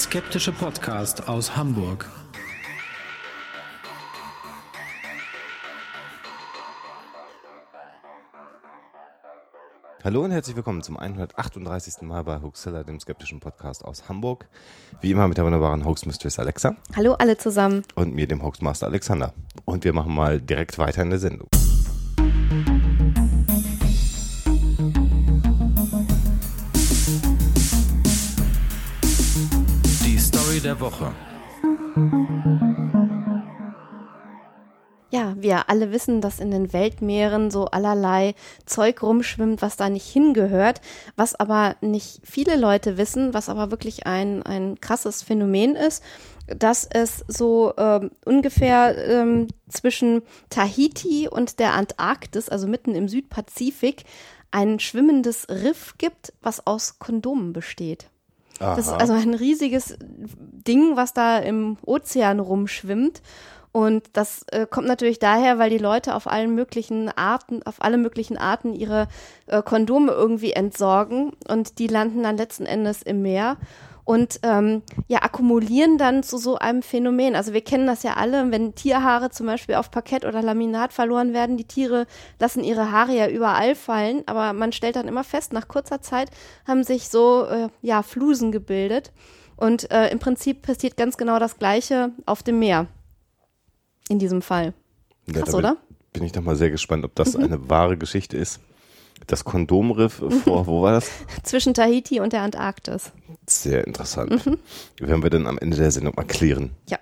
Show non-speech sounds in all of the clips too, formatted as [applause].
Skeptische Podcast aus Hamburg. Hallo und herzlich willkommen zum 138. Mal bei Hoaxilla, dem skeptischen Podcast aus Hamburg. Wie immer mit der wunderbaren Hoax-Mistress Alexa Hallo alle zusammen. und mir, dem Hoaxmaster Alexander. Und wir machen mal direkt weiter in der Sendung. Der Woche. Ja, wir alle wissen, dass in den Weltmeeren so allerlei Zeug rumschwimmt, was da nicht hingehört, was aber nicht viele Leute wissen, was aber wirklich ein, ein krasses Phänomen ist, dass es so ähm, ungefähr ähm, zwischen Tahiti und der Antarktis, also mitten im Südpazifik, ein schwimmendes Riff gibt, was aus Kondomen besteht. Das ist also ein riesiges Ding, was da im Ozean rumschwimmt. Und das äh, kommt natürlich daher, weil die Leute auf allen möglichen Arten, auf alle möglichen Arten ihre äh, Kondome irgendwie entsorgen. Und die landen dann letzten Endes im Meer und ähm, ja akkumulieren dann zu so einem Phänomen. Also wir kennen das ja alle, wenn Tierhaare zum Beispiel auf Parkett oder Laminat verloren werden, die Tiere lassen ihre Haare ja überall fallen, aber man stellt dann immer fest, nach kurzer Zeit haben sich so äh, ja Flusen gebildet und äh, im Prinzip passiert ganz genau das Gleiche auf dem Meer. In diesem Fall. Ja, Krass, bin, oder? Bin ich doch mal sehr gespannt, ob das eine wahre Geschichte ist. Das Kondomriff vor, wo war das? [laughs] Zwischen Tahiti und der Antarktis. Sehr interessant. Werden wir dann am Ende der Sendung mal klären. Ja.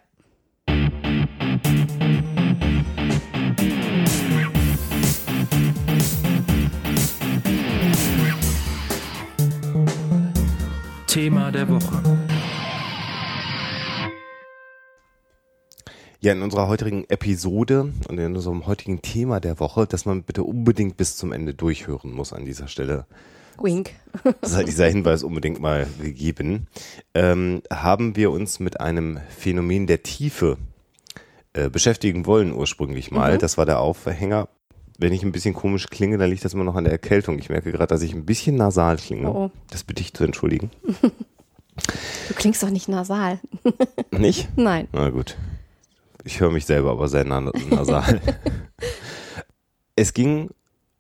Thema der Woche. Ja, in unserer heutigen Episode und in unserem heutigen Thema der Woche, das man bitte unbedingt bis zum Ende durchhören muss an dieser Stelle. Wink. [laughs] sei dieser Hinweis unbedingt mal gegeben, ähm, haben wir uns mit einem Phänomen der Tiefe äh, beschäftigen wollen ursprünglich mal. Mhm. Das war der Aufhänger. Wenn ich ein bisschen komisch klinge, dann liegt das immer noch an der Erkältung. Ich merke gerade, dass ich ein bisschen nasal klinge. Oh, oh. Das bitte ich zu entschuldigen. [laughs] Du klingst doch nicht nasal. Nicht? [laughs] Nein. Na gut. Ich höre mich selber aber sehr na nasal. [laughs] es ging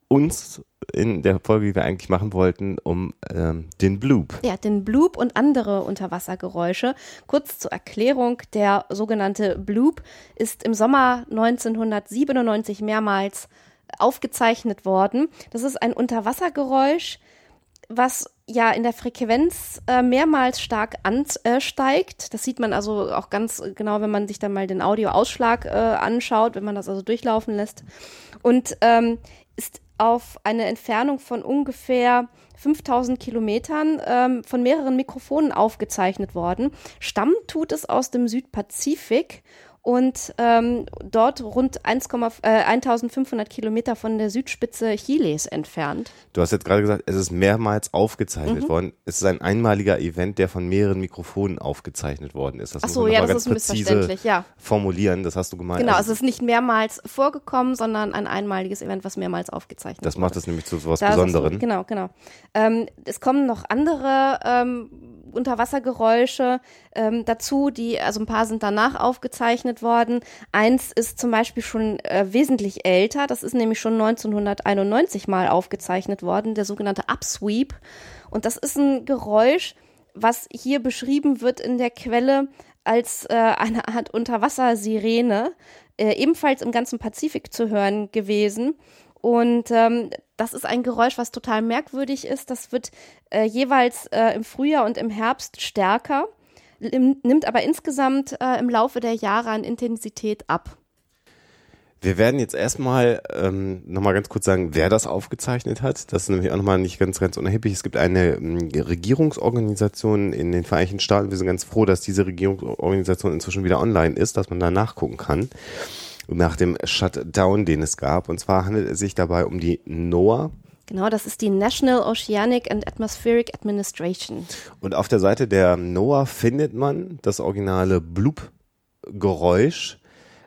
uns in der Folge, die wir eigentlich machen wollten, um ähm, den Bloop. Ja, den Bloop und andere Unterwassergeräusche. Kurz zur Erklärung, der sogenannte Bloop ist im Sommer 1997 mehrmals aufgezeichnet worden. Das ist ein Unterwassergeräusch, was ja in der Frequenz äh, mehrmals stark ansteigt. Das sieht man also auch ganz genau, wenn man sich dann mal den Audioausschlag äh, anschaut, wenn man das also durchlaufen lässt. Und ähm, ist auf eine Entfernung von ungefähr 5000 Kilometern ähm, von mehreren Mikrofonen aufgezeichnet worden. Stammt tut es aus dem Südpazifik und ähm, dort rund 1, äh, 1500 Kilometer von der Südspitze Chiles entfernt. Du hast jetzt gerade gesagt, es ist mehrmals aufgezeichnet Mhm. worden. Es ist ein einmaliger Event, der von mehreren Mikrofonen aufgezeichnet worden ist. Das Ach muss so, man ja, das ganz ist missverständlich, ja. formulieren. Das hast du gemeint. Genau, Also es ist nicht mehrmals vorgekommen, sondern ein einmaliges Event, was mehrmals aufgezeichnet das wurde. macht es nämlich zu Da sagst du- Besonderen. Genau, genau. Ähm, es kommen noch andere ähm, Unterwassergeräusche ähm, dazu, die, also ein paar sind danach aufgezeichnet worden. Eins ist zum Beispiel schon äh, wesentlich älter, das ist nämlich schon 1991 mal aufgezeichnet worden, der sogenannte Upsweep. Und das ist ein Geräusch, was hier beschrieben wird in der Quelle als äh, eine Art Unterwassersirene, äh, ebenfalls im ganzen Pazifik zu hören gewesen. Und ähm, das ist ein Geräusch, was total merkwürdig ist. Das wird äh, jeweils äh, im Frühjahr und im Herbst stärker, nimmt aber insgesamt äh, im Laufe der Jahre an Intensität ab. Wir werden jetzt erstmal ähm, nochmal ganz kurz sagen, wer das aufgezeichnet hat. Das ist nämlich auch nochmal nicht ganz, ganz unerheblich. Es gibt eine ähm, Regierungsorganisation in den Vereinigten Staaten. Wir sind ganz froh, dass diese Regierungsorganisation inzwischen wieder online ist, dass man da nachgucken kann. Nach dem Shutdown, den es gab. Und zwar handelt es sich dabei um die NOAA. Genau, das ist die National Oceanic and Atmospheric Administration. Und auf der Seite der NOAA findet man das originale Bloop-Geräusch.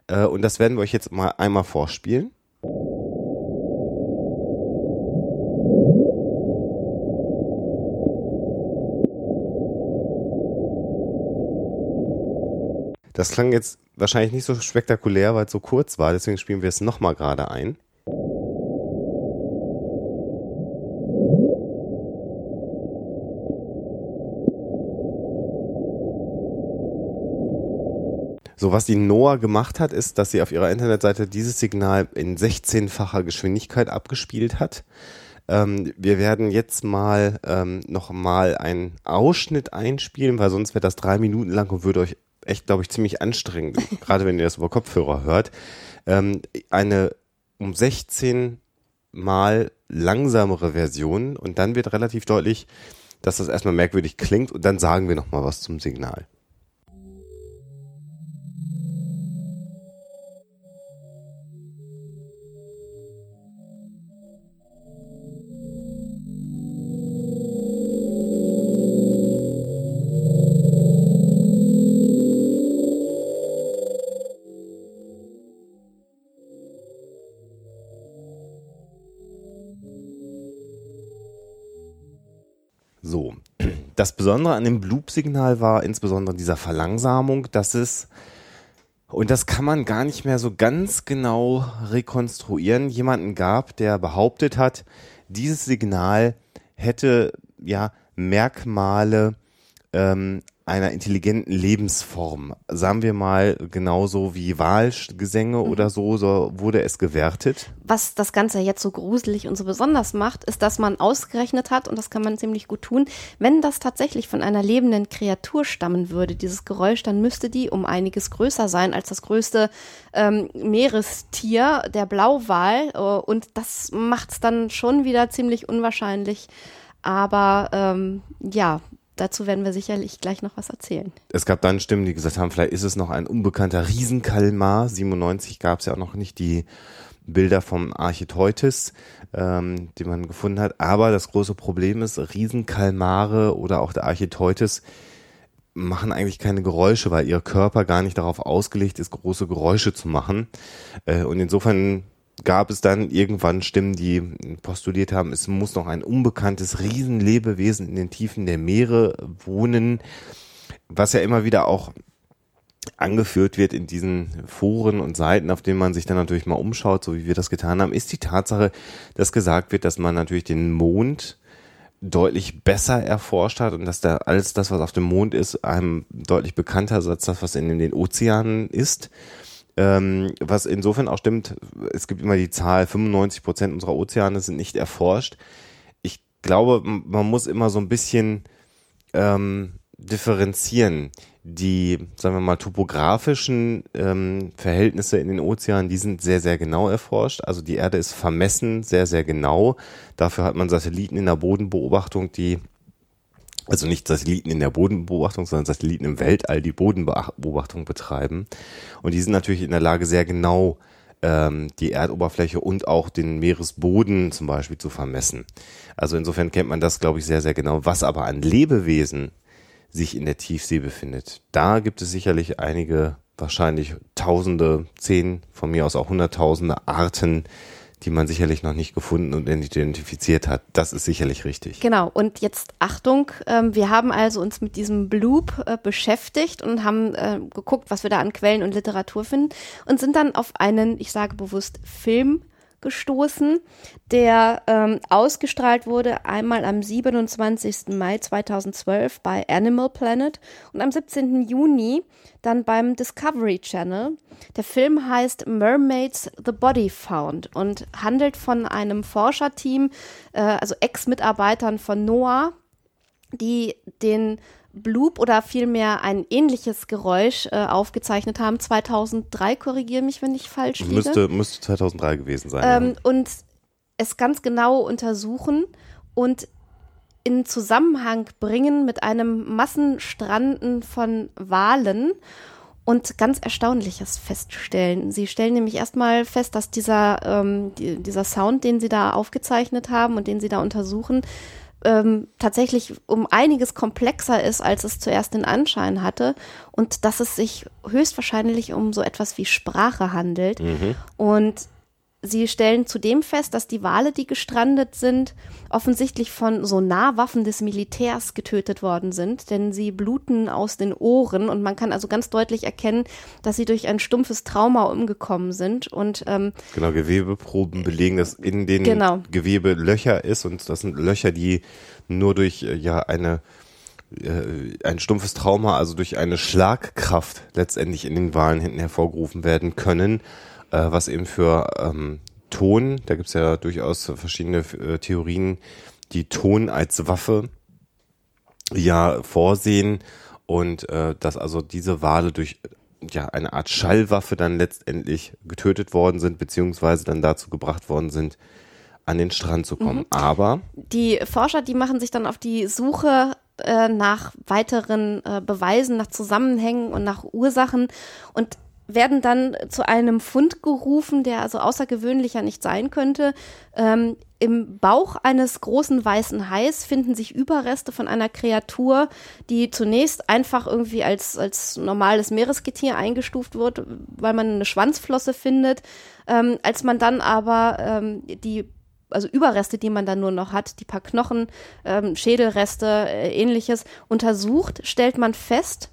Äh, und das werden wir euch jetzt mal einmal vorspielen. Das klang jetzt wahrscheinlich nicht so spektakulär, weil es so kurz war. Deswegen spielen wir es nochmal gerade ein. So, was die NOAA gemacht hat, ist, dass sie auf ihrer Internetseite dieses Signal in 16-facher Geschwindigkeit abgespielt hat. Ähm, wir werden jetzt mal ähm, noch mal einen Ausschnitt einspielen, weil sonst wäre das drei Minuten lang und würde euch echt, glaube ich, ziemlich anstrengend, [laughs] gerade wenn ihr das über Kopfhörer hört. Ähm, eine um 16 mal langsamere Version und dann wird relativ deutlich, dass das erstmal merkwürdig klingt und dann sagen wir noch mal was zum Signal. So, das Besondere an dem Bloop-Signal war insbesondere dieser Verlangsamung, dass es, und das kann man gar nicht mehr so ganz genau rekonstruieren, jemanden gab, der behauptet hat, dieses Signal hätte ja Merkmale ähm, einer intelligenten Lebensform. Sagen wir mal genauso wie Wahlgesänge mhm. oder so, so wurde es gewertet. Was das Ganze jetzt so gruselig und so besonders macht, ist, dass man ausgerechnet hat, und das kann man ziemlich gut tun, wenn das tatsächlich von einer lebenden Kreatur stammen würde, dieses Geräusch, dann müsste die um einiges größer sein als das größte ähm, Meerestier, der Blauwal. Äh, und das macht es dann schon wieder ziemlich unwahrscheinlich. Aber ähm, ja, dazu werden wir sicherlich gleich noch was erzählen. Es gab dann Stimmen, die gesagt haben, vielleicht ist es noch ein unbekannter Riesenkalmar. 97 gab es ja auch noch nicht die Bilder vom Architeutis, ähm, die man gefunden hat. Aber das große Problem ist, Riesenkalmare oder auch der Architeutis machen eigentlich keine Geräusche, weil ihr Körper gar nicht darauf ausgelegt ist, große Geräusche zu machen. Äh, und insofern gab es dann irgendwann Stimmen, die postuliert haben, es muss noch ein unbekanntes Riesenlebewesen in den Tiefen der Meere wohnen, was ja immer wieder auch angeführt wird in diesen Foren und Seiten, auf denen man sich dann natürlich mal umschaut, so wie wir das getan haben, ist die Tatsache, dass gesagt wird, dass man natürlich den Mond deutlich besser erforscht hat und dass da alles das, was auf dem Mond ist, einem deutlich bekannter ist als das, was in den Ozeanen ist. Ähm, was insofern auch stimmt, es gibt immer die Zahl, 95 Prozent unserer Ozeane sind nicht erforscht. Ich glaube, man muss immer so ein bisschen ähm, differenzieren. Die, sagen wir mal, topografischen ähm, Verhältnisse in den Ozeanen, die sind sehr, sehr genau erforscht. Also die Erde ist vermessen, sehr, sehr genau. Dafür hat man Satelliten in der Bodenbeobachtung, die also nicht Satelliten in der Bodenbeobachtung, sondern Satelliten im Weltall, die Bodenbeobachtung betreiben. Und die sind natürlich in der Lage, sehr genau ähm, die Erdoberfläche und auch den Meeresboden zum Beispiel zu vermessen. Also insofern kennt man das, glaube ich, sehr, sehr genau. Was aber an Lebewesen sich in der Tiefsee befindet, da gibt es sicherlich einige, wahrscheinlich Tausende, zehn, von mir aus auch Hunderttausende Arten, die man sicherlich noch nicht gefunden und identifiziert hat. Das ist sicherlich richtig. Genau. Und jetzt Achtung, ähm, wir haben also uns mit diesem Bloop äh, beschäftigt und haben äh, geguckt, was wir da an Quellen und Literatur finden und sind dann auf einen, ich sage bewusst, Film gestoßen, der ähm, ausgestrahlt wurde einmal am 27. Mai 2012 bei Animal Planet und am 17. Juni dann beim Discovery Channel. Der Film heißt Mermaids The Body Found und handelt von einem Forscherteam, äh, also Ex-Mitarbeitern von NOAA, die den Bloop oder vielmehr ein ähnliches Geräusch äh, aufgezeichnet haben. 2003, korrigiere mich, wenn ich falsch liege. Müsste, müsste 2003 gewesen sein. Ähm, ja. Und es ganz genau untersuchen und in Zusammenhang bringen mit einem Massenstranden von Walen und ganz Erstaunliches feststellen. Sie stellen nämlich erstmal fest, dass dieser, ähm, die, dieser Sound, den sie da aufgezeichnet haben und den sie da untersuchen, ähm, tatsächlich um einiges komplexer ist, als es zuerst den Anschein hatte und dass es sich höchstwahrscheinlich um so etwas wie Sprache handelt. Mhm. Und Sie stellen zudem fest, dass die Wale, die gestrandet sind, offensichtlich von Sonarwaffen des Militärs getötet worden sind, denn sie bluten aus den Ohren und man kann also ganz deutlich erkennen, dass sie durch ein stumpfes Trauma umgekommen sind und ähm, genau Gewebeproben belegen, dass in den Genau. Gewebe Löcher ist und das sind Löcher, die nur durch äh, ja eine äh, ein stumpfes Trauma, also durch eine Schlagkraft letztendlich in den Walen hinten hervorgerufen werden können, äh, was eben für ähm, Ton, da gibt's ja durchaus verschiedene äh, Theorien, die Ton als Waffe ja vorsehen und äh, dass also diese Wale durch ja eine Art Schallwaffe dann letztendlich getötet worden sind, beziehungsweise dann dazu gebracht worden sind, an den Strand zu kommen. Aber die Forscher, die machen sich dann auf die Suche äh, nach weiteren äh, Beweisen, nach Zusammenhängen und nach Ursachen und werden dann zu einem Fund gerufen, der also außergewöhnlicher nicht sein könnte. Ähm, Im Bauch eines großen weißen Hais finden sich Überreste von einer Kreatur, die zunächst einfach irgendwie als, als normales Meeresgetier eingestuft wird, weil man eine Schwanzflosse findet. Ähm, als man dann aber ähm, die also Überreste, die man dann nur noch hat, die paar Knochen, ähm, Schädelreste, äh, ähnliches, untersucht, stellt man fest,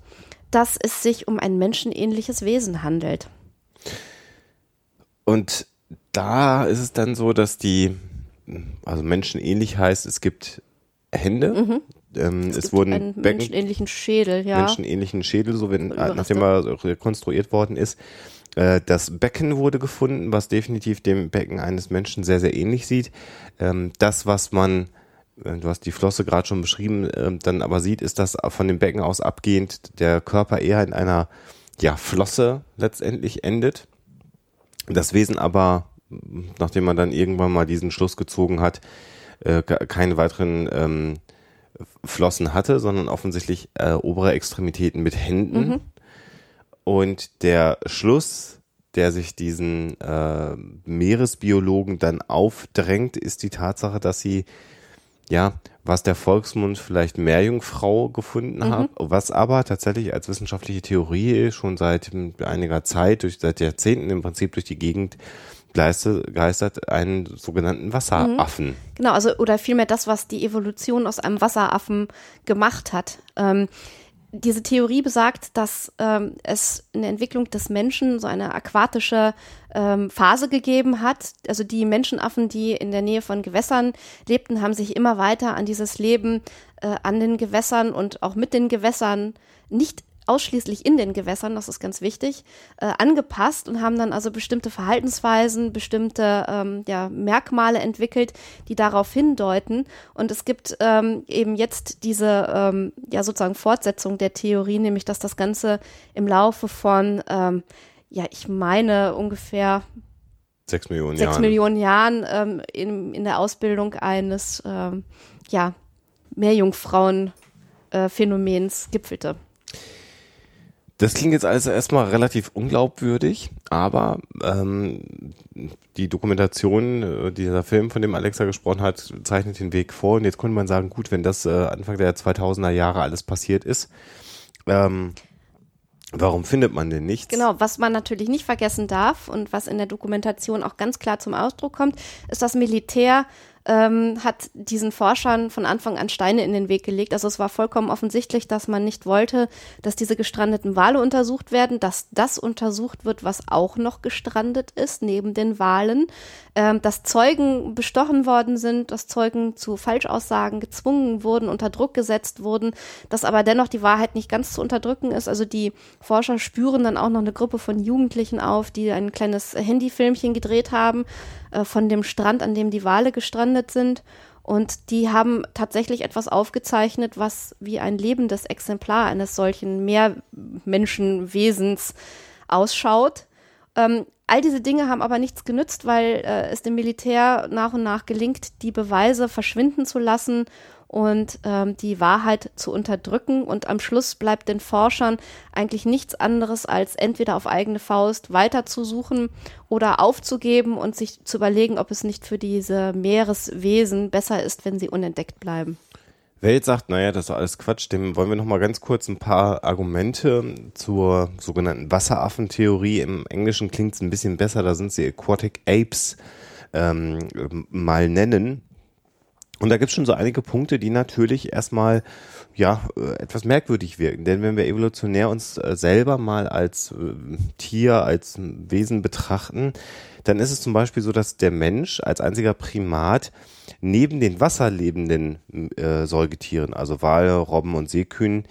dass es sich um ein menschenähnliches Wesen handelt. Und da ist es dann so, dass die, also menschenähnlich heißt, es gibt Hände, ähm, es, gibt wurden einen Becken, menschenähnlichen Schädel, ja. menschenähnlichen Schädel, so wenn, nachdem er rekonstruiert worden ist. Äh, Das Becken wurde gefunden, was definitiv dem Becken eines Menschen sehr, sehr ähnlich sieht. Ähm, Das, was man, du hast die Flosse gerade schon beschrieben, ähm, dann aber sieht, ist, dass von dem Becken aus abgehend der Körper eher in einer ja, Flosse letztendlich endet. Das Wesen aber, nachdem man dann irgendwann mal diesen Schluss gezogen hat, äh, ke- keine weiteren ähm, Flossen hatte, sondern offensichtlich äh, obere Extremitäten mit Händen. Und der Schluss, der sich diesen äh, Meeresbiologen dann aufdrängt, ist die Tatsache, dass sie, ja, was der Volksmund vielleicht Meerjungfrau gefunden hat, was aber tatsächlich als wissenschaftliche Theorie schon seit einiger Zeit, durch, seit Jahrzehnten im Prinzip durch die Gegend geistert, einen sogenannten Wasseraffen. Genau, also oder vielmehr das, was die Evolution aus einem Wasseraffen gemacht hat. Ähm, diese Theorie besagt, dass ähm, es in der Entwicklung des Menschen so eine aquatische ähm, Phase gegeben hat. Also die Menschenaffen, die in der Nähe von Gewässern lebten, haben sich immer weiter an dieses Leben äh, an den Gewässern und auch mit den Gewässern nicht ausschließlich in den Gewässern, das ist ganz wichtig, äh, angepasst und haben dann also bestimmte Verhaltensweisen, bestimmte ähm, ja, Merkmale entwickelt, die darauf hindeuten. Und es gibt ähm, eben jetzt diese ähm, ja sozusagen Fortsetzung der Theorie, nämlich dass das Ganze im Laufe von ähm, ja, ich meine ungefähr Sechs Millionen sechs Jahren. Millionen Jahren ähm, in, in der Ausbildung eines ähm, ja, Meerjungfrauen-Phänomens gipfelte. Das klingt jetzt also erstmal relativ unglaubwürdig, aber ähm, die Dokumentation, äh, dieser Film, von dem Alexa gesprochen hat, zeichnet den Weg vor. Und jetzt könnte man sagen, gut, wenn das äh, Anfang der 2000er Jahre alles passiert ist, ähm, warum findet man denn nichts? Genau, was man natürlich nicht vergessen darf und was in der Dokumentation auch ganz klar zum Ausdruck kommt, ist das Militär ähm, hat diesen Forschern von Anfang an Steine in den Weg gelegt. Also es war vollkommen offensichtlich, dass man nicht wollte, dass diese gestrandeten Wale untersucht werden, dass das untersucht wird, was auch noch gestrandet ist, neben den Walen, ähm, dass Zeugen bestochen worden sind, dass Zeugen zu Falschaussagen gezwungen wurden, unter Druck gesetzt wurden, dass aber dennoch die Wahrheit nicht ganz zu unterdrücken ist. Also die Forscher spüren dann auch noch eine Gruppe von Jugendlichen auf, die ein kleines Handyfilmchen gedreht haben äh, von dem Strand, an dem die Wale gestrandet sind. Und die haben tatsächlich etwas aufgezeichnet, was wie ein lebendes Exemplar eines solchen Meermenschenwesens ausschaut. Ähm, all diese Dinge haben aber nichts genützt, weil äh, es dem Militär nach und nach gelingt, die Beweise verschwinden zu lassen und ähm, die Wahrheit zu unterdrücken. Und am Schluss bleibt den Forschern eigentlich nichts anderes, als entweder auf eigene Faust weiterzusuchen oder aufzugeben und sich zu überlegen, ob es nicht für diese Meereswesen besser ist, wenn sie unentdeckt bleiben. Wer jetzt sagt, naja, das ist alles Quatsch, dem wollen wir noch mal ganz kurz ein paar Argumente zur sogenannten Wasseraffentheorie. Im Englischen klingt es ein bisschen besser, da sind sie Aquatic Apes ähm, mal nennen. Und da gibt es schon so einige Punkte, die natürlich erstmal ja äh, etwas merkwürdig wirken. Denn wenn wir evolutionär uns äh, selber mal als äh, Tier, als Wesen betrachten, dann ist es zum Beispiel so, dass der Mensch als einziger Primat neben den wasserlebenden äh, Säugetieren, also Wale, Robben und Seekühen,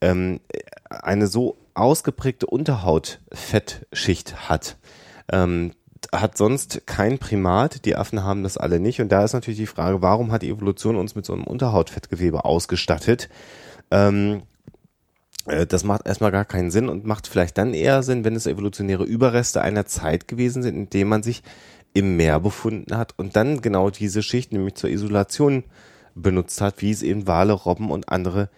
ähm, eine so ausgeprägte Unterhautfettschicht hat. Ähm, hat sonst kein Primat, die Affen haben das alle nicht. Und da ist natürlich die Frage, warum hat die Evolution uns mit so einem Unterhautfettgewebe ausgestattet? Ähm, äh, das macht erstmal gar keinen Sinn und macht vielleicht dann eher Sinn, wenn es evolutionäre Überreste einer Zeit gewesen sind, in dem man sich im Meer befunden hat und dann genau diese Schicht nämlich zur Isolation benutzt hat, wie es eben Wale, Robben und andere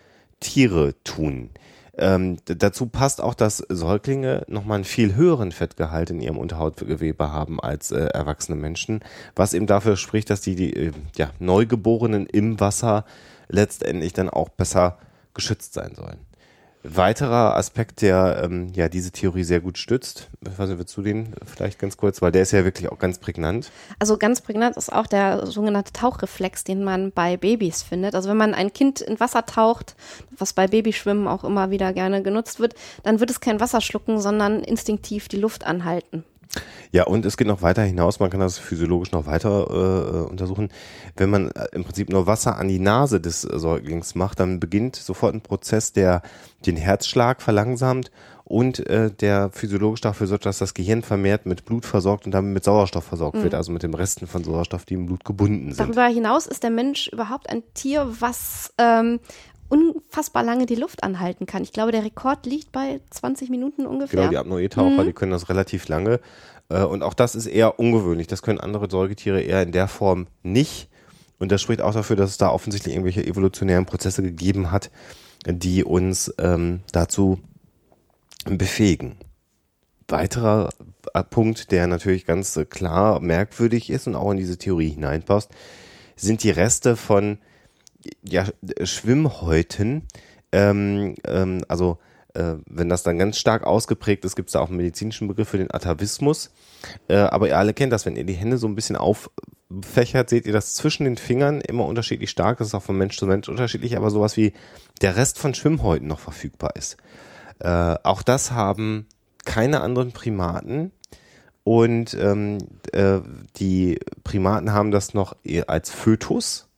Tiere tun. Ähm, dazu passt auch, dass Säuglinge nochmal einen viel höheren Fettgehalt in ihrem Unterhautgewebe haben als äh, erwachsene Menschen, was eben dafür spricht, dass die, die äh, ja, Neugeborenen im Wasser letztendlich dann auch besser geschützt sein sollen. Weiterer Aspekt, der ähm, ja diese Theorie sehr gut stützt, nicht, willst du den vielleicht ganz kurz, weil der ist ja wirklich auch ganz prägnant. Also ganz prägnant ist auch der sogenannte Tauchreflex, den man bei Babys findet. Also wenn man ein Kind in Wasser taucht, was bei Babyschwimmen auch immer wieder gerne genutzt wird, dann wird es kein Wasser schlucken, sondern instinktiv die Luft anhalten. Ja, und es geht noch weiter hinaus, man kann das physiologisch noch weiter äh, untersuchen. Wenn man äh, im Prinzip nur Wasser an die Nase des Säuglings macht, dann beginnt sofort ein Prozess, der den Herzschlag verlangsamt und äh, der physiologisch dafür sorgt, dass das Gehirn vermehrt mit Blut versorgt und damit mit Sauerstoff versorgt mhm. wird, also mit den Resten von Sauerstoff, die im Blut gebunden sind. Darüber hinaus ist der Mensch überhaupt ein Tier, was ähm, unfassbar lange die Luft anhalten kann. Ich glaube, der Rekord liegt bei 20 Minuten ungefähr. Genau, die Apnoe-Taucher, mhm. die können das relativ lange. Äh, und auch das ist eher ungewöhnlich. Das können andere Säugetiere eher in der Form nicht. Und das spricht auch dafür, dass es da offensichtlich irgendwelche evolutionären Prozesse gegeben hat, die uns ähm, dazu befähigen. Weiterer äh, Punkt, der natürlich ganz klar merkwürdig ist und auch in diese Theorie hineinpasst, sind die Reste von ja, Schwimmhäuten, ähm, ähm, also äh, wenn das dann ganz stark ausgeprägt ist, gibt es da auch einen medizinischen Begriff für den Atavismus. Äh, aber ihr alle kennt das, wenn ihr die Hände so ein bisschen auffächert, seht ihr das zwischen den Fingern immer unterschiedlich stark. Das ist auch von Mensch zu Mensch unterschiedlich, aber sowas wie der Rest von Schwimmhäuten noch verfügbar ist. Äh, auch das haben keine anderen Primaten. Und ähm, äh, die Primaten haben das noch als Fötus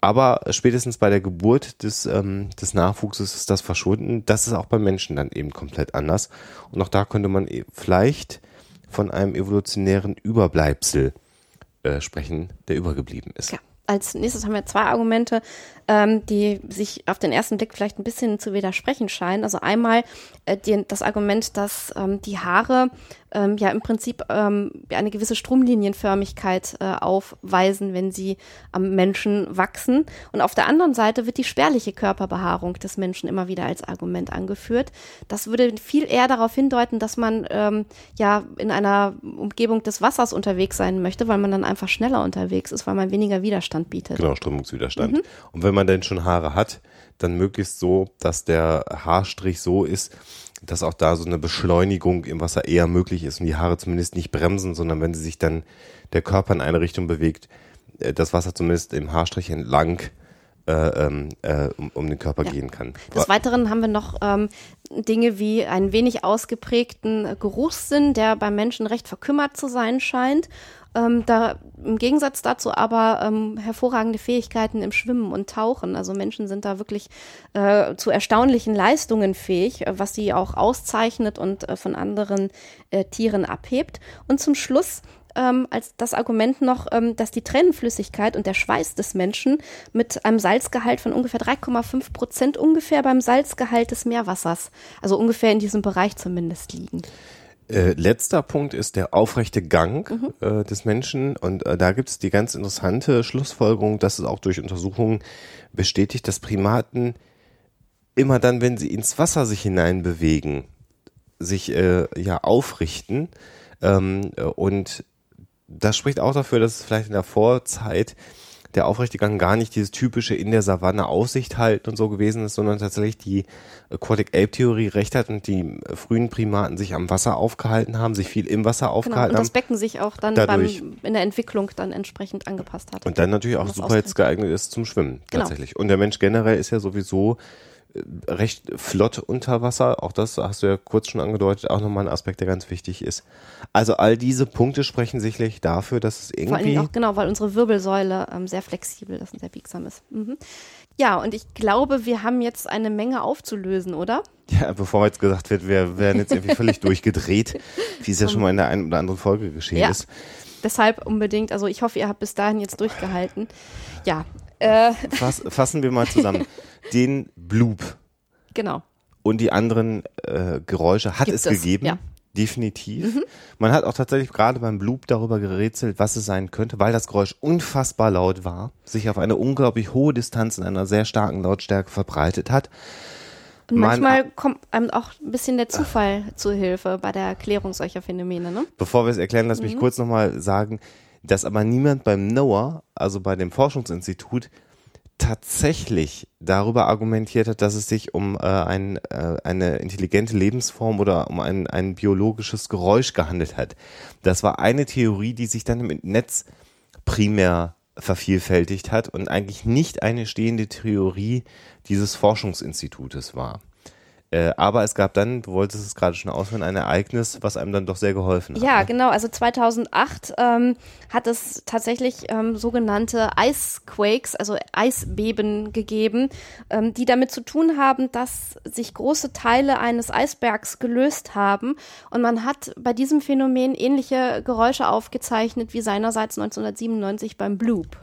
aber spätestens bei der Geburt des, ähm, des Nachwuchses ist das verschwunden. Das ist auch beim Menschen dann eben komplett anders. Und auch da könnte man e, vielleicht von einem evolutionären Überbleibsel äh, sprechen, der übergeblieben ist. Ja. Als nächstes haben wir zwei Argumente, ähm, die sich auf den ersten Blick vielleicht ein bisschen zu widersprechen scheinen. Also einmal äh, die, das Argument, dass ähm, die Haare ähm, ja im Prinzip ähm, eine gewisse Stromlinienförmigkeit äh, aufweisen, wenn sie am Menschen wachsen. Und auf der anderen Seite wird die spärliche Körperbehaarung des Menschen immer wieder als Argument angeführt. Das würde viel eher darauf hindeuten, dass man ähm, ja in einer Umgebung des Wassers unterwegs sein möchte, weil man dann einfach schneller unterwegs ist, weil man weniger Widerstand bietet. Genau, Strömungswiderstand. Mhm. Und wenn man denn schon Haare hat, dann möglichst so, dass der Haarstrich so ist, dass auch da so eine Beschleunigung im Wasser eher möglich ist und die Haare zumindest nicht bremsen, sondern wenn sie sich dann der Körper in eine Richtung bewegt, äh, das Wasser zumindest im Haarstrich entlang äh, ähm, äh, um, um, den Körper ja. gehen kann. Des Weiteren haben wir noch ähm, Dinge wie einen wenig ausgeprägten Geruchssinn, der beim Menschen recht verkümmert zu sein scheint ähm, da im Gegensatz dazu aber ähm, hervorragende Fähigkeiten im Schwimmen und Tauchen. Also Menschen sind da wirklich äh, zu erstaunlichen Leistungen fähig, äh, was sie auch auszeichnet und äh, von anderen äh, Tieren abhebt. Und zum Schluss ähm, als das Argument noch, ähm, dass die Tränenflüssigkeit und der Schweiß des Menschen mit einem Salzgehalt von ungefähr 3,5 Prozent ungefähr beim Salzgehalt des Meerwassers, also ungefähr in diesem Bereich zumindest liegen. Äh, letzter Punkt ist der aufrechte Gang mhm. äh, des Menschen und äh, da gibt es die ganz interessante Schlussfolgerung, dass es auch durch Untersuchungen bestätigt, dass Primaten immer dann, wenn sie ins Wasser sich hineinbewegen, sich äh, ja aufrichten ähm, und das spricht auch dafür, dass es vielleicht in der Vorzeit der aufrechte Gang gar nicht dieses typische in der Savanne Aussicht halten und so gewesen ist, sondern tatsächlich die Aquatic Ape Theorie recht hat und die frühen Primaten sich am Wasser aufgehalten haben, sich viel im Wasser Genau, aufgehalten und das haben. Becken sich auch dann Dadurch- beim, in der Entwicklung dann entsprechend angepasst hat. Und dann natürlich auch das super jetzt geeignet ist zum Schwimmen, Genau. tatsächlich. Und der Mensch generell ist ja sowieso äh, recht flott unter Wasser. Auch das hast du ja kurz schon angedeutet, auch nochmal ein Aspekt, der ganz wichtig ist. Also all diese Punkte sprechen sicherlich dafür, dass es Vor allen irgendwie Dingen auch, genau, weil unsere Wirbelsäule ähm, sehr flexibel ist und sehr biegsam ist. Mhm. Ja, und ich glaube, wir haben jetzt eine Menge aufzulösen, oder? Ja, bevor jetzt gesagt wird, wir werden jetzt irgendwie völlig [laughs] durchgedreht, wie es ja schon mal in der einen oder anderen Folge geschehen Ja. ist. Deshalb unbedingt, also ich hoffe, ihr habt bis dahin jetzt durchgehalten. Ja, äh, Fass, fassen wir mal zusammen. [laughs] Den Bloop genau. und die anderen äh, Geräusche hat Gibt es gegeben. ja. Mhm. Definitiv. Man hat auch tatsächlich gerade beim Bloop darüber gerätselt, was es sein könnte, weil das Geräusch unfassbar laut war, sich auf eine unglaublich hohe Distanz in einer sehr starken Lautstärke verbreitet hat. Und Man- manchmal kommt einem auch ein bisschen der Zufall zu Hilfe bei der Erklärung solcher Phänomene, ne? Bevor wir es erklären, lass Mhm. mich kurz nochmal sagen, dass aber niemand beim NOAA, also bei dem Forschungsinstitut, tatsächlich darüber argumentiert hat, dass es sich um äh, ein, äh, eine intelligente Lebensform oder um ein, ein biologisches Geräusch gehandelt hat. Das war eine Theorie, die sich dann im Netz primär vervielfältigt hat und eigentlich nicht eine stehende Theorie dieses Forschungsinstitutes war. Äh, aber es gab dann, du wolltest es gerade schon ausführen, ein Ereignis, was einem dann doch sehr geholfen hat. Ja, ne? genau. Also 2008 ähm, hat es tatsächlich ähm, sogenannte Icequakes, also Eisbeben gegeben, ähm, die damit zu tun haben, dass sich große Teile eines Eisbergs gelöst haben. Und man hat bei diesem Phänomen ähnliche Geräusche aufgezeichnet wie seinerseits 1997 beim Bloop.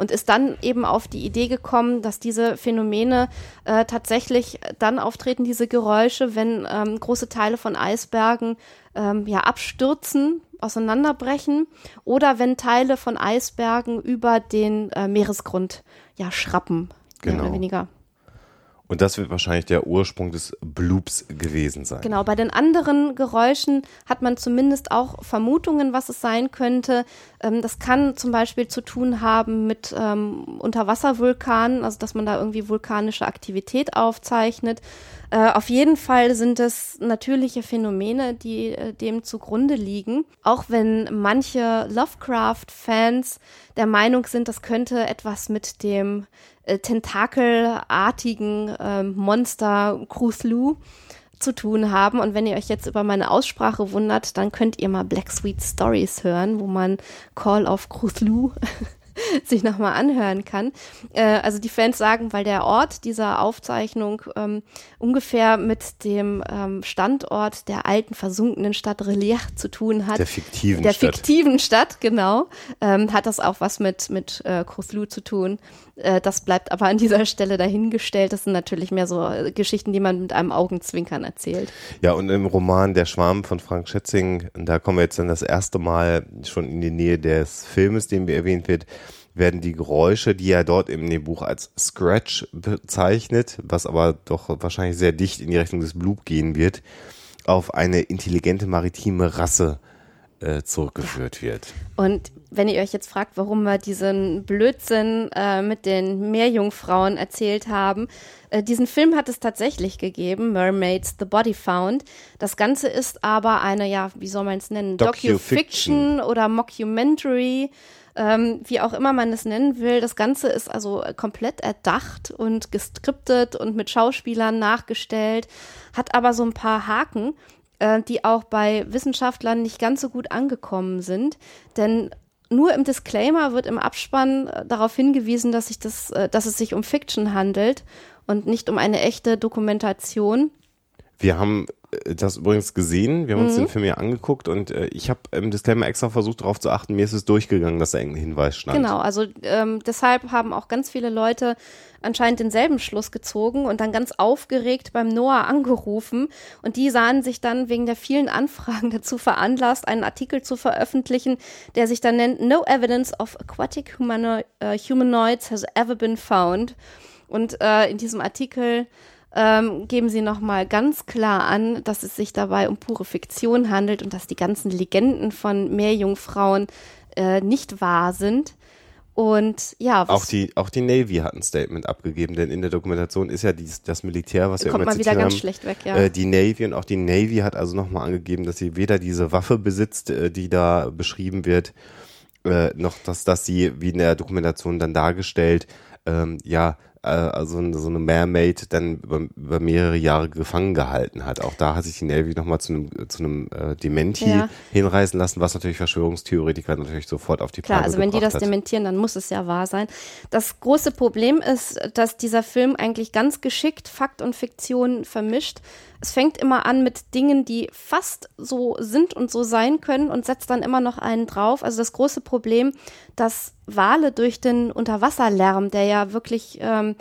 Und ist dann eben auf die Idee gekommen, dass diese Phänomene äh, tatsächlich dann auftreten, diese Geräusche, wenn ähm, große Teile von Eisbergen ähm, ja abstürzen, auseinanderbrechen oder wenn Teile von Eisbergen über den äh, Meeresgrund ja schrappen, mehr Genau. oder weniger. Und das wird wahrscheinlich der Ursprung des Bloops gewesen sein. Genau, bei den anderen Geräuschen hat man zumindest auch Vermutungen, was es sein könnte. Ähm, das kann zum Beispiel zu tun haben mit ähm, Unterwasservulkanen, also dass man da irgendwie vulkanische Aktivität aufzeichnet. Äh, auf jeden Fall sind es natürliche Phänomene, die äh, dem zugrunde liegen. Auch wenn manche Lovecraft-Fans der Meinung sind, das könnte etwas mit dem äh, tentakelartigen ähm, Monster Cthulhu zu tun haben. Und wenn ihr euch jetzt über meine Aussprache wundert, dann könnt ihr mal Black Sweet Stories hören, wo man Call of Cthulhu [laughs] sich nochmal anhören kann. Äh, also die Fans sagen, weil der Ort dieser Aufzeichnung ähm, ungefähr mit dem ähm, Standort der alten versunkenen Stadt Relief zu tun hat. Der fiktiven der Stadt. fiktiven Stadt, genau. Ähm, hat das auch was mit, mit äh, Cthulhu zu tun. Äh, das bleibt aber an dieser Stelle dahingestellt. Das sind natürlich mehr so äh, Geschichten, die man mit einem Augenzwinkern erzählt. Ja, und im Roman Der Schwarm von Frank Schätzing, da kommen wir jetzt dann das erste Mal schon in die Nähe des Filmes, den wir erwähnt wird, werden die Geräusche, die er dort im Buch als Scratch bezeichnet, was aber doch wahrscheinlich sehr dicht in die Richtung des Bloop gehen wird, auf eine intelligente maritime Rasse äh, zurückgeführt wird. Und wenn ihr euch jetzt fragt, warum wir diesen Blödsinn äh, mit den Meerjungfrauen erzählt haben, äh, diesen Film hat es tatsächlich gegeben, Mermaids, The Body Found. Das Ganze ist aber eine, ja, wie soll man es nennen, Docufiction. Docufiction oder Mockumentary, ähm, wie auch immer man es nennen will. Das Ganze ist also komplett erdacht und geskriptet und mit Schauspielern nachgestellt, hat aber so ein paar Haken äh, die auch bei Wissenschaftlern nicht ganz so gut angekommen sind. Denn nur im Disclaimer wird im Abspann äh, darauf hingewiesen, dass, sich das, äh, dass es sich um Fiction handelt und nicht um eine echte Dokumentation. Wir haben äh, das übrigens gesehen, wir haben uns Mhm. den Film ja angeguckt und äh, ich habe im Disclaimer extra versucht darauf zu achten, mir ist es durchgegangen, dass da irgendein Hinweis stand. Genau, also ähm, deshalb haben auch ganz viele Leute anscheinend denselben Schluss gezogen und dann ganz aufgeregt beim Noah angerufen und die sahen sich dann wegen der vielen Anfragen [laughs] dazu veranlasst, einen Artikel zu veröffentlichen, der sich dann nennt No Evidence of Aquatic Humano äh, Humanoids has ever been found. Und äh, in diesem Artikel ähm, geben sie nochmal ganz klar an, dass es sich dabei um pure Fiktion handelt und dass die ganzen Legenden von Meerjungfrauen äh, nicht wahr sind. Und ja, auch die, auch die Navy hat ein Statement abgegeben, denn in der Dokumentation ist ja dies, das Militär, was wir kommt immer mal wieder zitieren ganz haben, schlecht weg, ja. äh, die Navy und auch die Navy hat also nochmal angegeben, dass sie weder diese Waffe besitzt, äh, die da beschrieben wird, äh, noch dass, dass sie, wie in der Dokumentation dann dargestellt, ähm, ja, also so eine Mermaid dann über, über mehrere Jahre gefangen gehalten hat. Auch da hat sich die Navy nochmal zu einem, zu einem äh, Dementi Ja. hinreißen lassen, was natürlich Verschwörungstheoretiker natürlich sofort auf die Klar, Palme also wenn die das hat. dementieren, dann muss es ja wahr sein. Das große Problem ist, dass dieser Film eigentlich ganz geschickt Fakt und Fiktion vermischt. Es fängt immer an mit Dingen, die fast so sind und so sein können und setzt dann immer noch einen drauf. Also das große Problem, dass Wale durch den Unterwasserlärm, der ja wirklich ähm,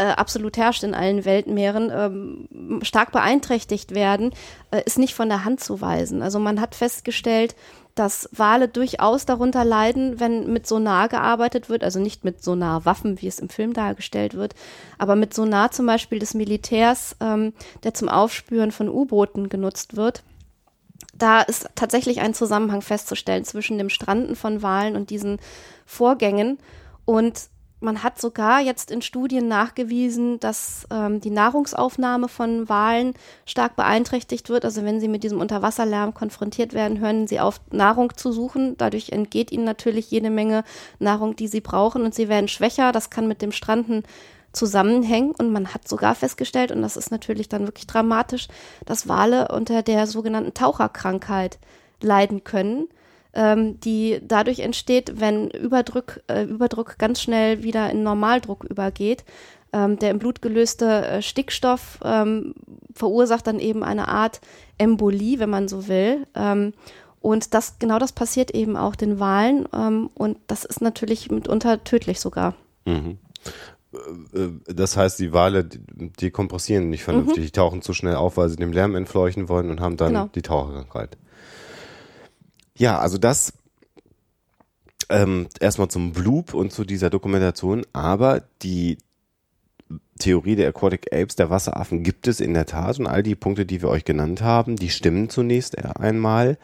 äh, absolut herrscht in allen Weltmeeren, ähm, stark beeinträchtigt werden, äh, ist nicht von der Hand zu weisen. Also man hat festgestellt, dass Wale durchaus darunter leiden, wenn mit Sonar gearbeitet wird, also nicht mit Sonarwaffen, wie es im Film dargestellt wird, aber mit Sonar zum Beispiel des Militärs, ähm, der zum Aufspüren von U-Booten genutzt wird. Da ist tatsächlich ein Zusammenhang festzustellen zwischen dem Stranden von Walen und diesen Vorgängen. Und man hat sogar jetzt in Studien nachgewiesen, dass ähm, die Nahrungsaufnahme von Walen stark beeinträchtigt wird. Also wenn sie mit diesem Unterwasserlärm konfrontiert werden, hören sie auf, Nahrung zu suchen. Dadurch entgeht ihnen natürlich jede Menge Nahrung, die sie brauchen und sie werden schwächer. Das kann mit dem Stranden zusammenhängen und man hat sogar festgestellt, und das ist natürlich dann wirklich dramatisch, dass Wale unter der sogenannten Taucherkrankheit leiden können ähm, die dadurch entsteht, wenn Überdruck, äh, Überdruck ganz schnell wieder in Normaldruck übergeht. Ähm, der im Blut gelöste äh, Stickstoff ähm, verursacht dann eben eine Art Embolie, wenn man so will. Ähm, und das, genau das passiert eben auch den Walen. Ähm, und das ist natürlich mitunter tödlich sogar. Mhm. Äh, Das heißt, die Wale die- kompressieren nicht vernünftig, die tauchen zu schnell auf, weil sie dem Lärm entfleuchen wollen und haben dann Genau. die Taucherkrankheit. Ja, also das ähm, erstmal zum Bloop und zu dieser Dokumentation, aber die Theorie der Aquatic Apes, der Wasseraffen, gibt es in der Tat und all die Punkte, die wir euch genannt haben, die stimmen zunächst einmal.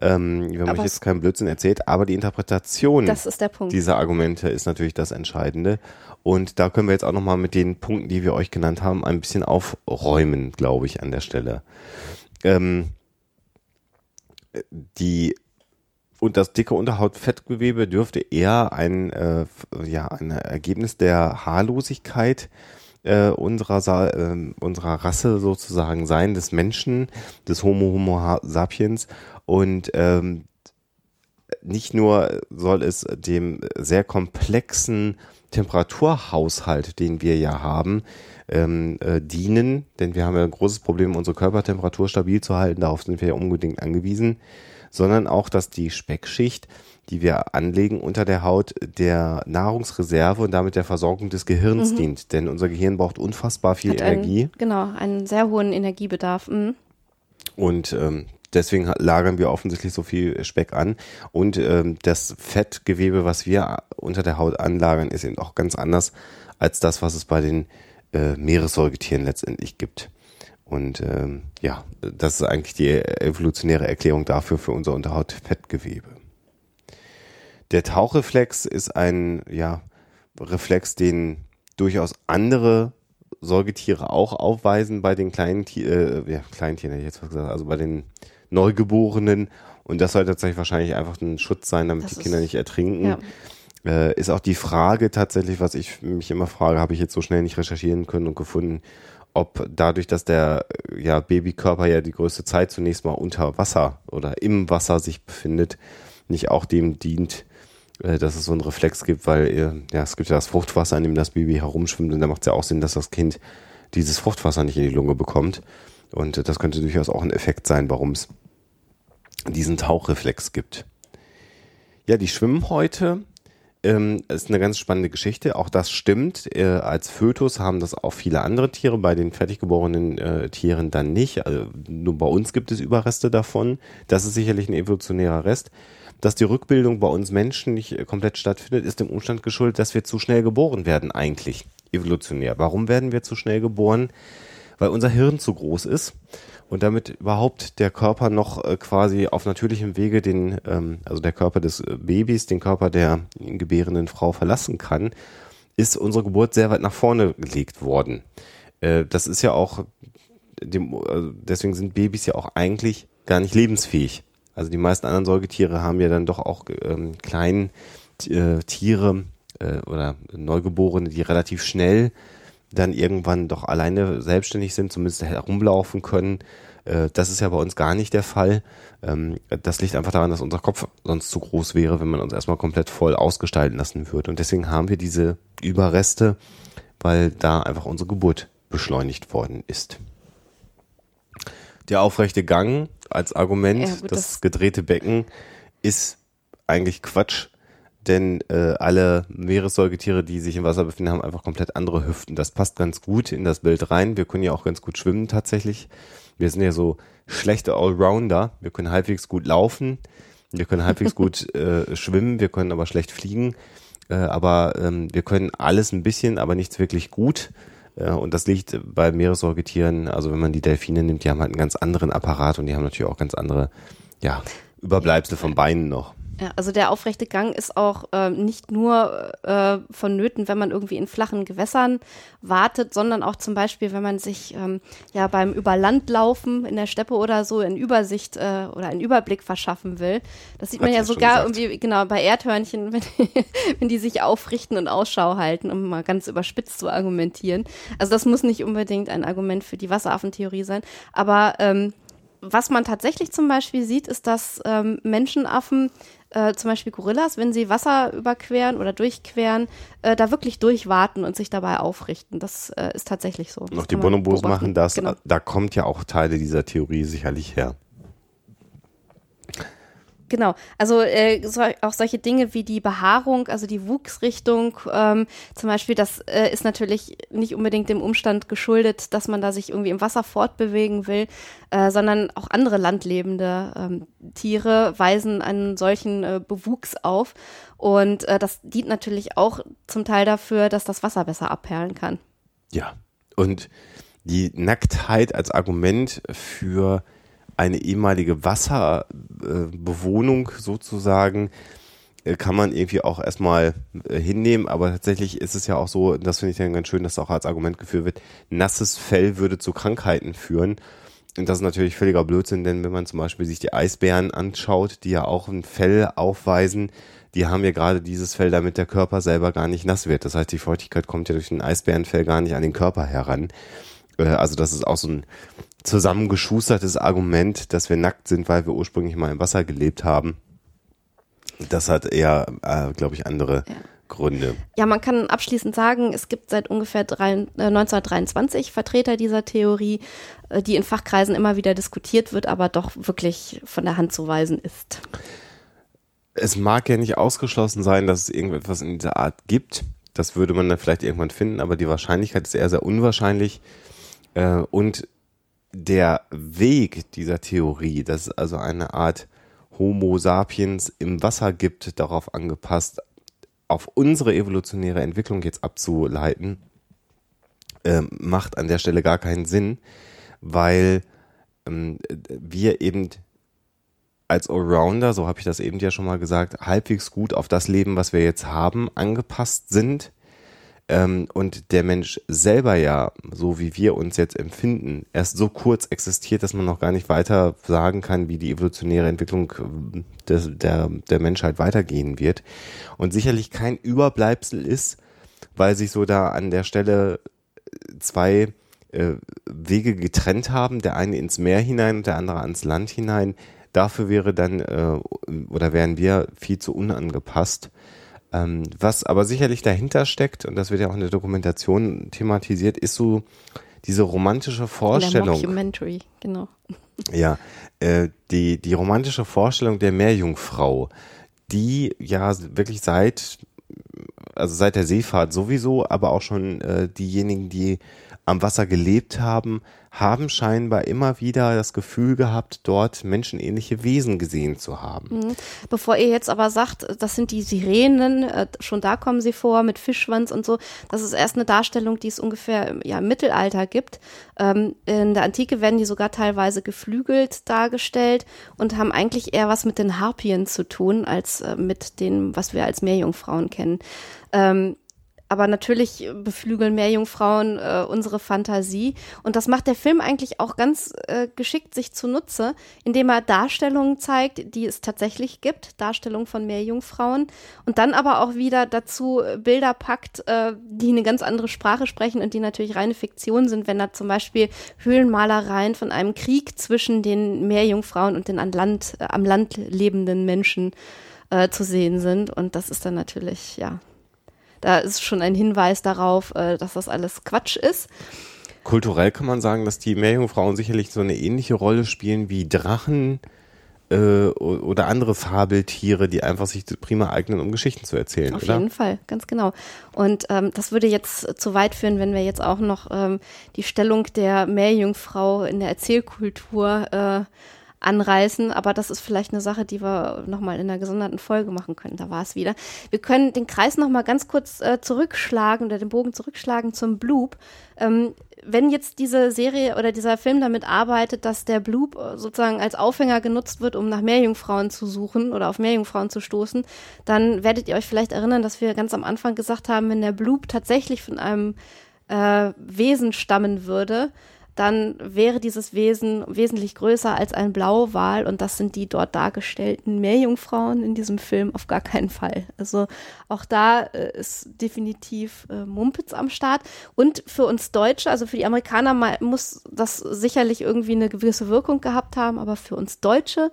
Ähm, wir haben Aber euch jetzt keinen Blödsinn erzählt, aber die Interpretation Das ist der Punkt. dieser Argumente ist natürlich das Entscheidende. Und da können wir jetzt auch nochmal mit den Punkten, die wir euch genannt haben, ein bisschen aufräumen, glaube ich, an der Stelle. Ähm, die und das dicke Unterhautfettgewebe dürfte eher ein, äh, ja, ein Ergebnis der Haarlosigkeit äh, unserer, äh, unserer Rasse sozusagen sein, des Menschen, des Homo Homo sapiens. Und ähm, nicht nur soll es dem sehr komplexen Temperaturhaushalt, den wir ja haben, ähm, äh, dienen, denn wir haben ja ein großes Problem, unsere Körpertemperatur stabil zu halten, darauf sind wir ja unbedingt angewiesen, sondern auch, dass die Speckschicht, die wir anlegen unter der Haut, der Nahrungsreserve und damit der Versorgung des Gehirns dient, denn unser Gehirn braucht unfassbar viel Hat Energie. Einen, genau, einen sehr hohen Energiebedarf. Mhm. Und ähm, deswegen lagern wir offensichtlich so viel Speck an. Und ähm, das Fettgewebe, was wir unter der Haut anlagern, ist eben auch ganz anders als das, was es bei den äh, Meeressäugetieren letztendlich gibt. Und ähm, ja, das ist eigentlich die evolutionäre Erklärung dafür für unser Unterhautfettgewebe. Der Tauchreflex ist ein ja, Reflex, den durchaus andere Säugetiere auch aufweisen bei den kleinen, Ti- äh, ja, Kleintieren, hätte ich jetzt was gesagt, also bei den Neugeborenen. Und das soll tatsächlich wahrscheinlich einfach ein Schutz sein, damit Das die ist- Kinder nicht ertrinken. Ja. Äh, ist auch die Frage tatsächlich, was ich mich immer frage, habe ich jetzt so schnell nicht recherchieren können und gefunden, ob dadurch, dass der äh, ja, Babykörper ja die größte Zeit zunächst mal unter Wasser oder im Wasser sich befindet, nicht auch dem dient, äh, dass es so einen Reflex gibt, weil äh, ja, es gibt ja das Fruchtwasser, in dem das Baby herumschwimmt und da macht es ja auch Sinn, dass das Kind dieses Fruchtwasser nicht in die Lunge bekommt. Und das könnte durchaus auch ein Effekt sein, warum es diesen Tauchreflex gibt. Ja, die Schwimmhäute ähm, ist eine ganz spannende Geschichte. Auch das stimmt. Äh, als Fötus haben das auch viele andere Tiere, bei den fertiggeborenen äh, Tieren dann nicht. Also, nur bei uns gibt es Überreste davon. Das ist sicherlich ein evolutionärer Rest. Dass die Rückbildung bei uns Menschen nicht komplett stattfindet, ist dem Umstand geschuldet, dass wir zu schnell geboren werden eigentlich. Evolutionär. Warum werden wir zu schnell geboren? Weil unser Hirn zu groß ist. Und damit überhaupt der Körper noch äh, quasi auf natürlichem Wege den, ähm, also der Körper des äh, Babys, den Körper der gebärenden Frau verlassen kann, ist unsere Geburt sehr weit nach vorne gelegt worden. Äh, das ist ja auch, dem, also deswegen sind Babys ja auch eigentlich gar nicht lebensfähig. Also die meisten anderen Säugetiere haben ja dann doch auch ähm, kleinen äh, Tiere äh, oder Neugeborene, die relativ schnell dann irgendwann doch alleine selbstständig sind, zumindest herumlaufen können. Äh, das ist ja bei uns gar nicht der Fall. Ähm, das liegt einfach daran, dass unser Kopf sonst zu groß wäre, wenn man uns erstmal komplett voll ausgestalten lassen würde. Und deswegen haben wir diese Überreste, weil da einfach unsere Geburt beschleunigt worden ist. Der aufrechte Gang als Argument, ja, gut, das, das gedrehte Becken ist eigentlich Quatsch denn äh, alle Meeressäugetiere, die sich im Wasser befinden, haben einfach komplett andere Hüften. Das passt ganz gut in das Bild rein. Wir können ja auch ganz gut schwimmen tatsächlich. Wir sind ja so schlechte Allrounder. Wir können halbwegs gut laufen, wir können halbwegs [laughs] gut äh, schwimmen, wir können aber schlecht fliegen. Äh, aber ähm, wir können alles ein bisschen, aber nichts wirklich gut. Äh, und das liegt bei Meeressäugetieren, also wenn man die Delfine nimmt, die haben halt einen ganz anderen Apparat und die haben natürlich auch ganz andere, ja, Überbleibsel von Beinen noch. Ja, also der aufrechte Gang ist auch äh, nicht nur äh, vonnöten, wenn man irgendwie in flachen Gewässern wartet, sondern auch zum Beispiel, wenn man sich ähm, ja beim Überlandlaufen in der Steppe oder so in Übersicht äh, oder einen Überblick verschaffen will. Das sieht Hat man ja sogar irgendwie, genau, bei Erdhörnchen, [laughs] wenn, wenn die sich aufrichten und Ausschau halten, um mal ganz überspitzt zu argumentieren. Also das muss nicht unbedingt ein Argument für die Wasseraffentheorie sein, aber ähm, was man tatsächlich zum Beispiel sieht, ist, dass ähm, Menschenaffen äh, zum Beispiel Gorillas, wenn sie Wasser überqueren oder durchqueren, äh, da wirklich durchwarten und sich dabei aufrichten. Das äh, ist tatsächlich so. Noch die Bonobos machen das. Genau. Da kommt ja auch Teile dieser Theorie sicherlich her. Genau, also äh, so, auch solche Dinge wie die Behaarung, also die Wuchsrichtung ähm, zum Beispiel, das äh, ist natürlich nicht unbedingt dem Umstand geschuldet, dass man da sich irgendwie im Wasser fortbewegen will, äh, sondern auch andere landlebende ähm, Tiere weisen einen solchen äh, Bewuchs auf. Und äh, das dient natürlich auch zum Teil dafür, dass das Wasser besser abperlen kann. Ja, und die Nacktheit als Argument für eine ehemalige Wasserbewohnung sozusagen äh, kann man irgendwie auch erstmal äh, hinnehmen, aber tatsächlich ist es ja auch so, das finde ich dann ganz schön, dass auch als Argument geführt wird, nasses Fell würde zu Krankheiten führen. Und das ist natürlich völliger Blödsinn, denn wenn man zum Beispiel sich die Eisbären anschaut, die ja auch ein Fell aufweisen, die haben ja gerade dieses Fell, damit der Körper selber gar nicht nass wird. Das heißt, die Feuchtigkeit kommt ja durch ein Eisbärenfell gar nicht an den Körper heran. Äh, also das ist auch so ein zusammengeschustertes Argument, dass wir nackt sind, weil wir ursprünglich mal im Wasser gelebt haben. Das hat eher, äh, glaube ich, andere ja. Gründe. Ja, man kann abschließend sagen, es gibt seit ungefähr drei, äh, 1923 Vertreter dieser Theorie, äh, die in Fachkreisen immer wieder diskutiert wird, aber doch wirklich von der Hand zu weisen ist. Es mag ja nicht ausgeschlossen sein, dass es irgendetwas in dieser Art gibt. Das würde man dann vielleicht irgendwann finden, aber die Wahrscheinlichkeit ist eher sehr unwahrscheinlich. Äh, und der Weg dieser Theorie, dass es also eine Art Homo sapiens im Wasser gibt, darauf angepasst, auf unsere evolutionäre Entwicklung jetzt abzuleiten, äh, macht an der Stelle gar keinen Sinn, weil ähm, wir eben als Allrounder, so habe ich das eben ja schon mal gesagt, halbwegs gut auf das Leben, was wir jetzt haben, angepasst sind ähm, und der Mensch selber ja, so wie wir uns jetzt empfinden, erst so kurz existiert, dass man noch gar nicht weiter sagen kann, wie die evolutionäre Entwicklung äh, des, der, der Menschheit weitergehen wird. Und sicherlich kein Überbleibsel ist, weil sich so da an der Stelle zwei äh, Wege getrennt haben, der eine ins Meer hinein und der andere ans Land hinein. Dafür wäre dann äh, oder wären wir viel zu unangepasst. Ähm, was aber sicherlich dahinter steckt, und das wird ja auch in der Dokumentation thematisiert, ist so diese romantische Vorstellung. Der Mockumentary, genau. Ja, äh, die, die romantische Vorstellung der Meerjungfrau, die ja wirklich seit, also seit der Seefahrt sowieso, aber auch schon äh, diejenigen, die am Wasser gelebt haben, haben scheinbar immer wieder das Gefühl gehabt, dort menschenähnliche Wesen gesehen zu haben. Mhm. Bevor ihr jetzt aber sagt, das sind die Sirenen, äh, schon da kommen sie vor mit Fischschwanz und so, das ist erst eine Darstellung, die es ungefähr ja, im Mittelalter gibt. Ähm, in der Antike werden die sogar teilweise geflügelt dargestellt und haben eigentlich eher was mit den Harpien zu tun, als äh, mit dem, was wir als Meerjungfrauen kennen. Ähm, aber natürlich beflügeln Meerjungfrauen äh, unsere Fantasie. Und das macht der Film eigentlich auch ganz äh, geschickt sich zunutze, indem er Darstellungen zeigt, die es tatsächlich gibt, Darstellungen von Meerjungfrauen. Und dann aber auch wieder dazu Bilder packt, äh, die eine ganz andere Sprache sprechen und die natürlich reine Fiktion sind, wenn da zum Beispiel Höhlenmalereien von einem Krieg zwischen den Meerjungfrauen und den an Land, äh, am Land lebenden Menschen äh, zu sehen sind. Und das ist dann natürlich, ja, da ist schon ein Hinweis darauf, äh, dass das alles Quatsch ist. Kulturell kann man sagen, dass die Meerjungfrauen sicherlich so eine ähnliche Rolle spielen wie Drachen äh, oder andere Fabeltiere, die einfach sich prima eignen, um Geschichten zu erzählen. Auf oder? jeden Fall, ganz genau. Und ähm, das würde jetzt zu weit führen, wenn wir jetzt auch noch ähm, die Stellung der Meerjungfrau in der Erzählkultur äh, anreißen, aber das ist vielleicht eine Sache, die wir nochmal in einer gesonderten Folge machen können. Da war es wieder. Wir können den Kreis nochmal ganz kurz äh, zurückschlagen oder den Bogen zurückschlagen zum Bloop. Ähm, wenn jetzt diese Serie oder dieser Film damit arbeitet, dass der Bloop äh, sozusagen als Aufhänger genutzt wird, um nach Meerjungfrauen zu suchen oder auf Meerjungfrauen zu stoßen, dann werdet ihr euch vielleicht erinnern, dass wir ganz am Anfang gesagt haben, wenn der Bloop tatsächlich von einem äh, Wesen stammen würde, dann wäre dieses Wesen wesentlich größer als ein Blauwal und das sind die dort dargestellten Meerjungfrauen in diesem Film auf gar keinen Fall. Also auch da äh, ist definitiv äh, Mumpitz am Start und für uns Deutsche, also für die Amerikaner mal, muss das sicherlich irgendwie eine gewisse Wirkung gehabt haben, aber für uns Deutsche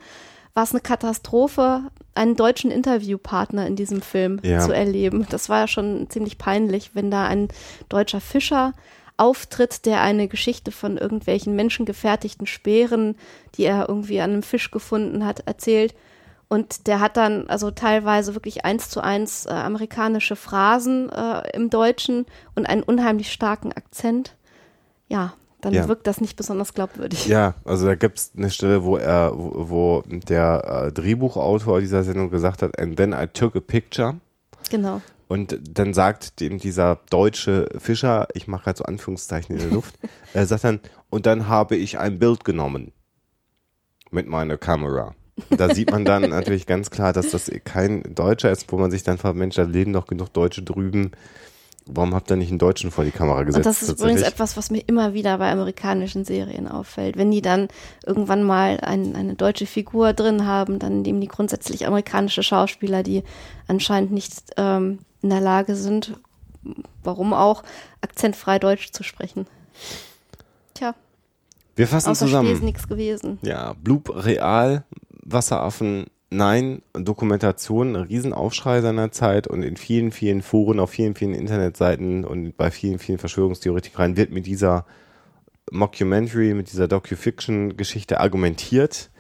war es eine Katastrophe, einen deutschen Interviewpartner in diesem Film Ja. zu erleben. Das war ja schon ziemlich peinlich, wenn da ein deutscher Fischer auftritt, der eine Geschichte von irgendwelchen menschengefertigten Speeren, die er irgendwie an einem Fisch gefunden hat, erzählt. Und der hat dann also teilweise wirklich eins zu eins äh, amerikanische Phrasen äh, im Deutschen und einen unheimlich starken Akzent. Ja, dann Ja. wirkt das nicht besonders glaubwürdig. Ja, also da gibt's eine Stelle, wo er, wo, wo der äh, Drehbuchautor dieser Sendung gesagt hat, and then I took a picture. Genau. Und dann sagt dem dieser deutsche Fischer, ich mache gerade so Anführungszeichen in der Luft, [laughs] er sagt dann, und dann habe ich ein Bild genommen mit meiner Kamera. Da sieht man dann [laughs] natürlich ganz klar, dass das kein Deutscher ist, wo man sich dann fragt, Mensch, da leben doch genug Deutsche drüben. Warum habt ihr nicht einen Deutschen vor die Kamera gesetzt? Und das ist übrigens etwas, was mir immer wieder bei amerikanischen Serien auffällt. Wenn die dann irgendwann mal ein, eine deutsche Figur drin haben, dann nehmen die grundsätzlich amerikanische Schauspieler, die anscheinend nicht ähm, in der Lage sind, warum auch, akzentfrei Deutsch zu sprechen. Tja, Wir fassen außer zusammen. Ist nichts gewesen. Ja, Bloop real, Wasseraffen nein, Dokumentation, ein Riesenaufschrei seiner Zeit und in vielen, vielen Foren, auf vielen, vielen Internetseiten und bei vielen, vielen Verschwörungstheoretikern wird mit dieser Mockumentary, mit dieser Docu-Fiction-Geschichte argumentiert.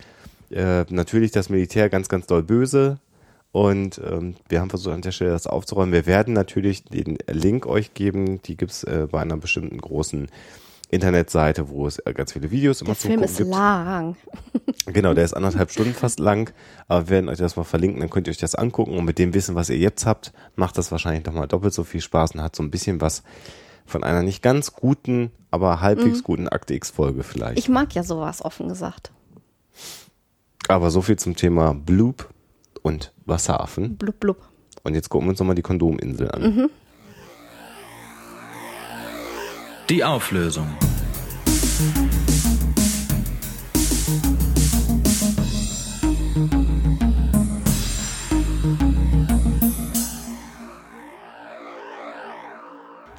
Äh, natürlich das Militär ganz, ganz doll böse. Und ähm, wir haben versucht an der Stelle das aufzuräumen. Wir werden natürlich den Link euch geben. Die gibt's äh, bei einer bestimmten großen Internetseite, wo es äh, ganz viele Videos immer Der zum Film Gucken ist gibt. lang. [laughs] Genau, der ist anderthalb Stunden fast [laughs] lang, aber wir werden euch das mal verlinken, dann könnt ihr euch das angucken und mit dem Wissen, was ihr jetzt habt, macht das wahrscheinlich nochmal doppelt so viel Spaß und hat so ein bisschen was von einer nicht ganz guten, aber halbwegs guten Akte X-Folge vielleicht. Mhm. Ich mag ja sowas, offen gesagt. aber so viel zum Thema Bloop und Wasseraffen. Blub, blub. Und jetzt gucken wir uns nochmal die Kondominsel an. Die Auflösung.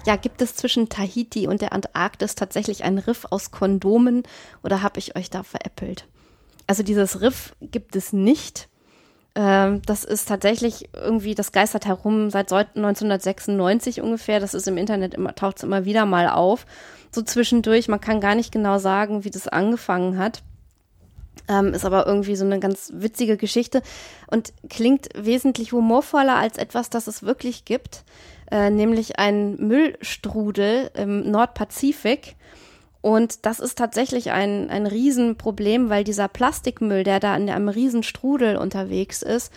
Ja, gibt es zwischen Tahiti und der Antarktis tatsächlich einen Riff aus Kondomen oder habe ich euch da veräppelt? Also dieses Riff gibt es nicht. Ähm, das ist tatsächlich irgendwie, das geistert herum seit so- 1996 ungefähr. Das ist im Internet immer, taucht es immer wieder mal auf. So zwischendurch, man kann gar nicht genau sagen, wie das angefangen hat. Ähm, ist aber irgendwie so eine ganz witzige Geschichte und klingt wesentlich humorvoller als etwas, das es wirklich gibt, äh, nämlich ein Müllstrudel im Nordpazifik. Und das ist tatsächlich ein, ein Riesenproblem, weil dieser Plastikmüll, der da in einem Riesenstrudel unterwegs ist,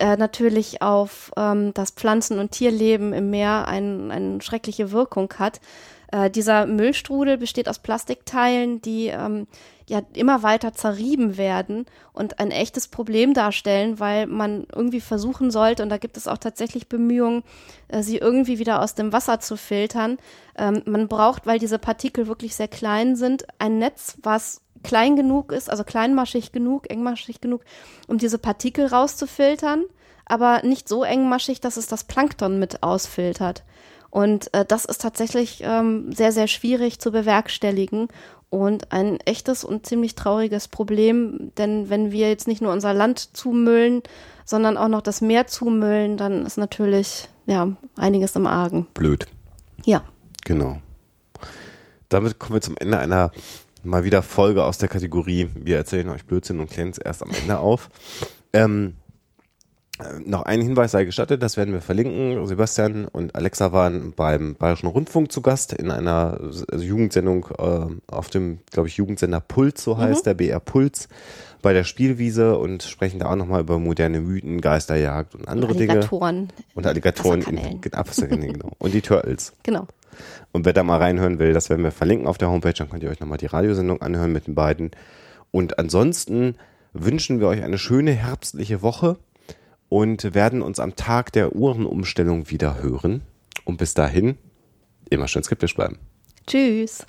äh, natürlich auf ähm, das Pflanzen- und Tierleben im Meer ein, eine schreckliche Wirkung hat. Äh, dieser Müllstrudel besteht aus Plastikteilen, die ähm, ja immer weiter zerrieben werden und ein echtes Problem darstellen, weil man irgendwie versuchen sollte, und da gibt es auch tatsächlich Bemühungen, äh, sie irgendwie wieder aus dem Wasser zu filtern. Ähm, man braucht, weil diese Partikel wirklich sehr klein sind, ein Netz, was klein genug ist, also kleinmaschig genug, engmaschig genug, um diese Partikel rauszufiltern, aber nicht so engmaschig, dass es das Plankton mit ausfiltert. Und äh, das ist tatsächlich ähm, sehr, sehr schwierig zu bewerkstelligen und ein echtes und ziemlich trauriges Problem, denn wenn wir jetzt nicht nur unser Land zumüllen, sondern auch noch das Meer zumüllen, dann ist natürlich ja einiges im Argen. Blöd. Ja. Genau. Damit kommen wir zum Ende einer mal wieder Folge aus der Kategorie Wir erzählen euch Blödsinn und klären es erst am Ende auf. Ähm, äh, noch ein Hinweis sei gestattet, das werden wir verlinken. Sebastian und Alexa waren beim Bayerischen Rundfunk zu Gast in einer also Jugendsendung äh, auf dem, glaube ich, Jugendsender Puls, so heißt mhm. der BR Puls, bei der Spielwiese und sprechen da auch nochmal über moderne Mythen, Geisterjagd und andere Alligatoren Dinge. Und Alligatoren. In, genau. Und die Turtles. [laughs] Genau. Und wer da mal reinhören will, das werden wir verlinken auf der Homepage, dann könnt ihr euch nochmal die Radiosendung anhören mit den beiden. Und ansonsten wünschen wir euch eine schöne herbstliche Woche und werden uns am Tag der Uhrenumstellung wieder hören. Und bis dahin immer schön skeptisch bleiben. Tschüss.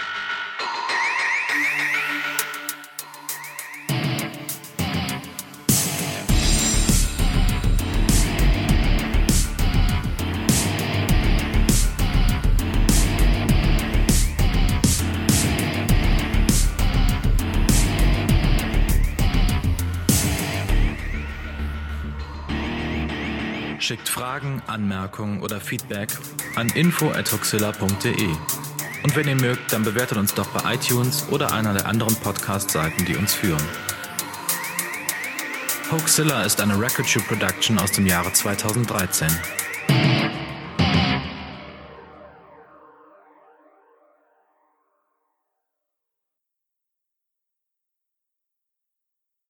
Schickt Fragen, Anmerkungen oder Feedback an info@huxilla.de. Und wenn ihr mögt, dann bewertet uns doch bei iTunes oder einer der anderen Podcast-Seiten, die uns führen. Hoaxilla ist eine Record Shoe Production aus dem Jahre 2013.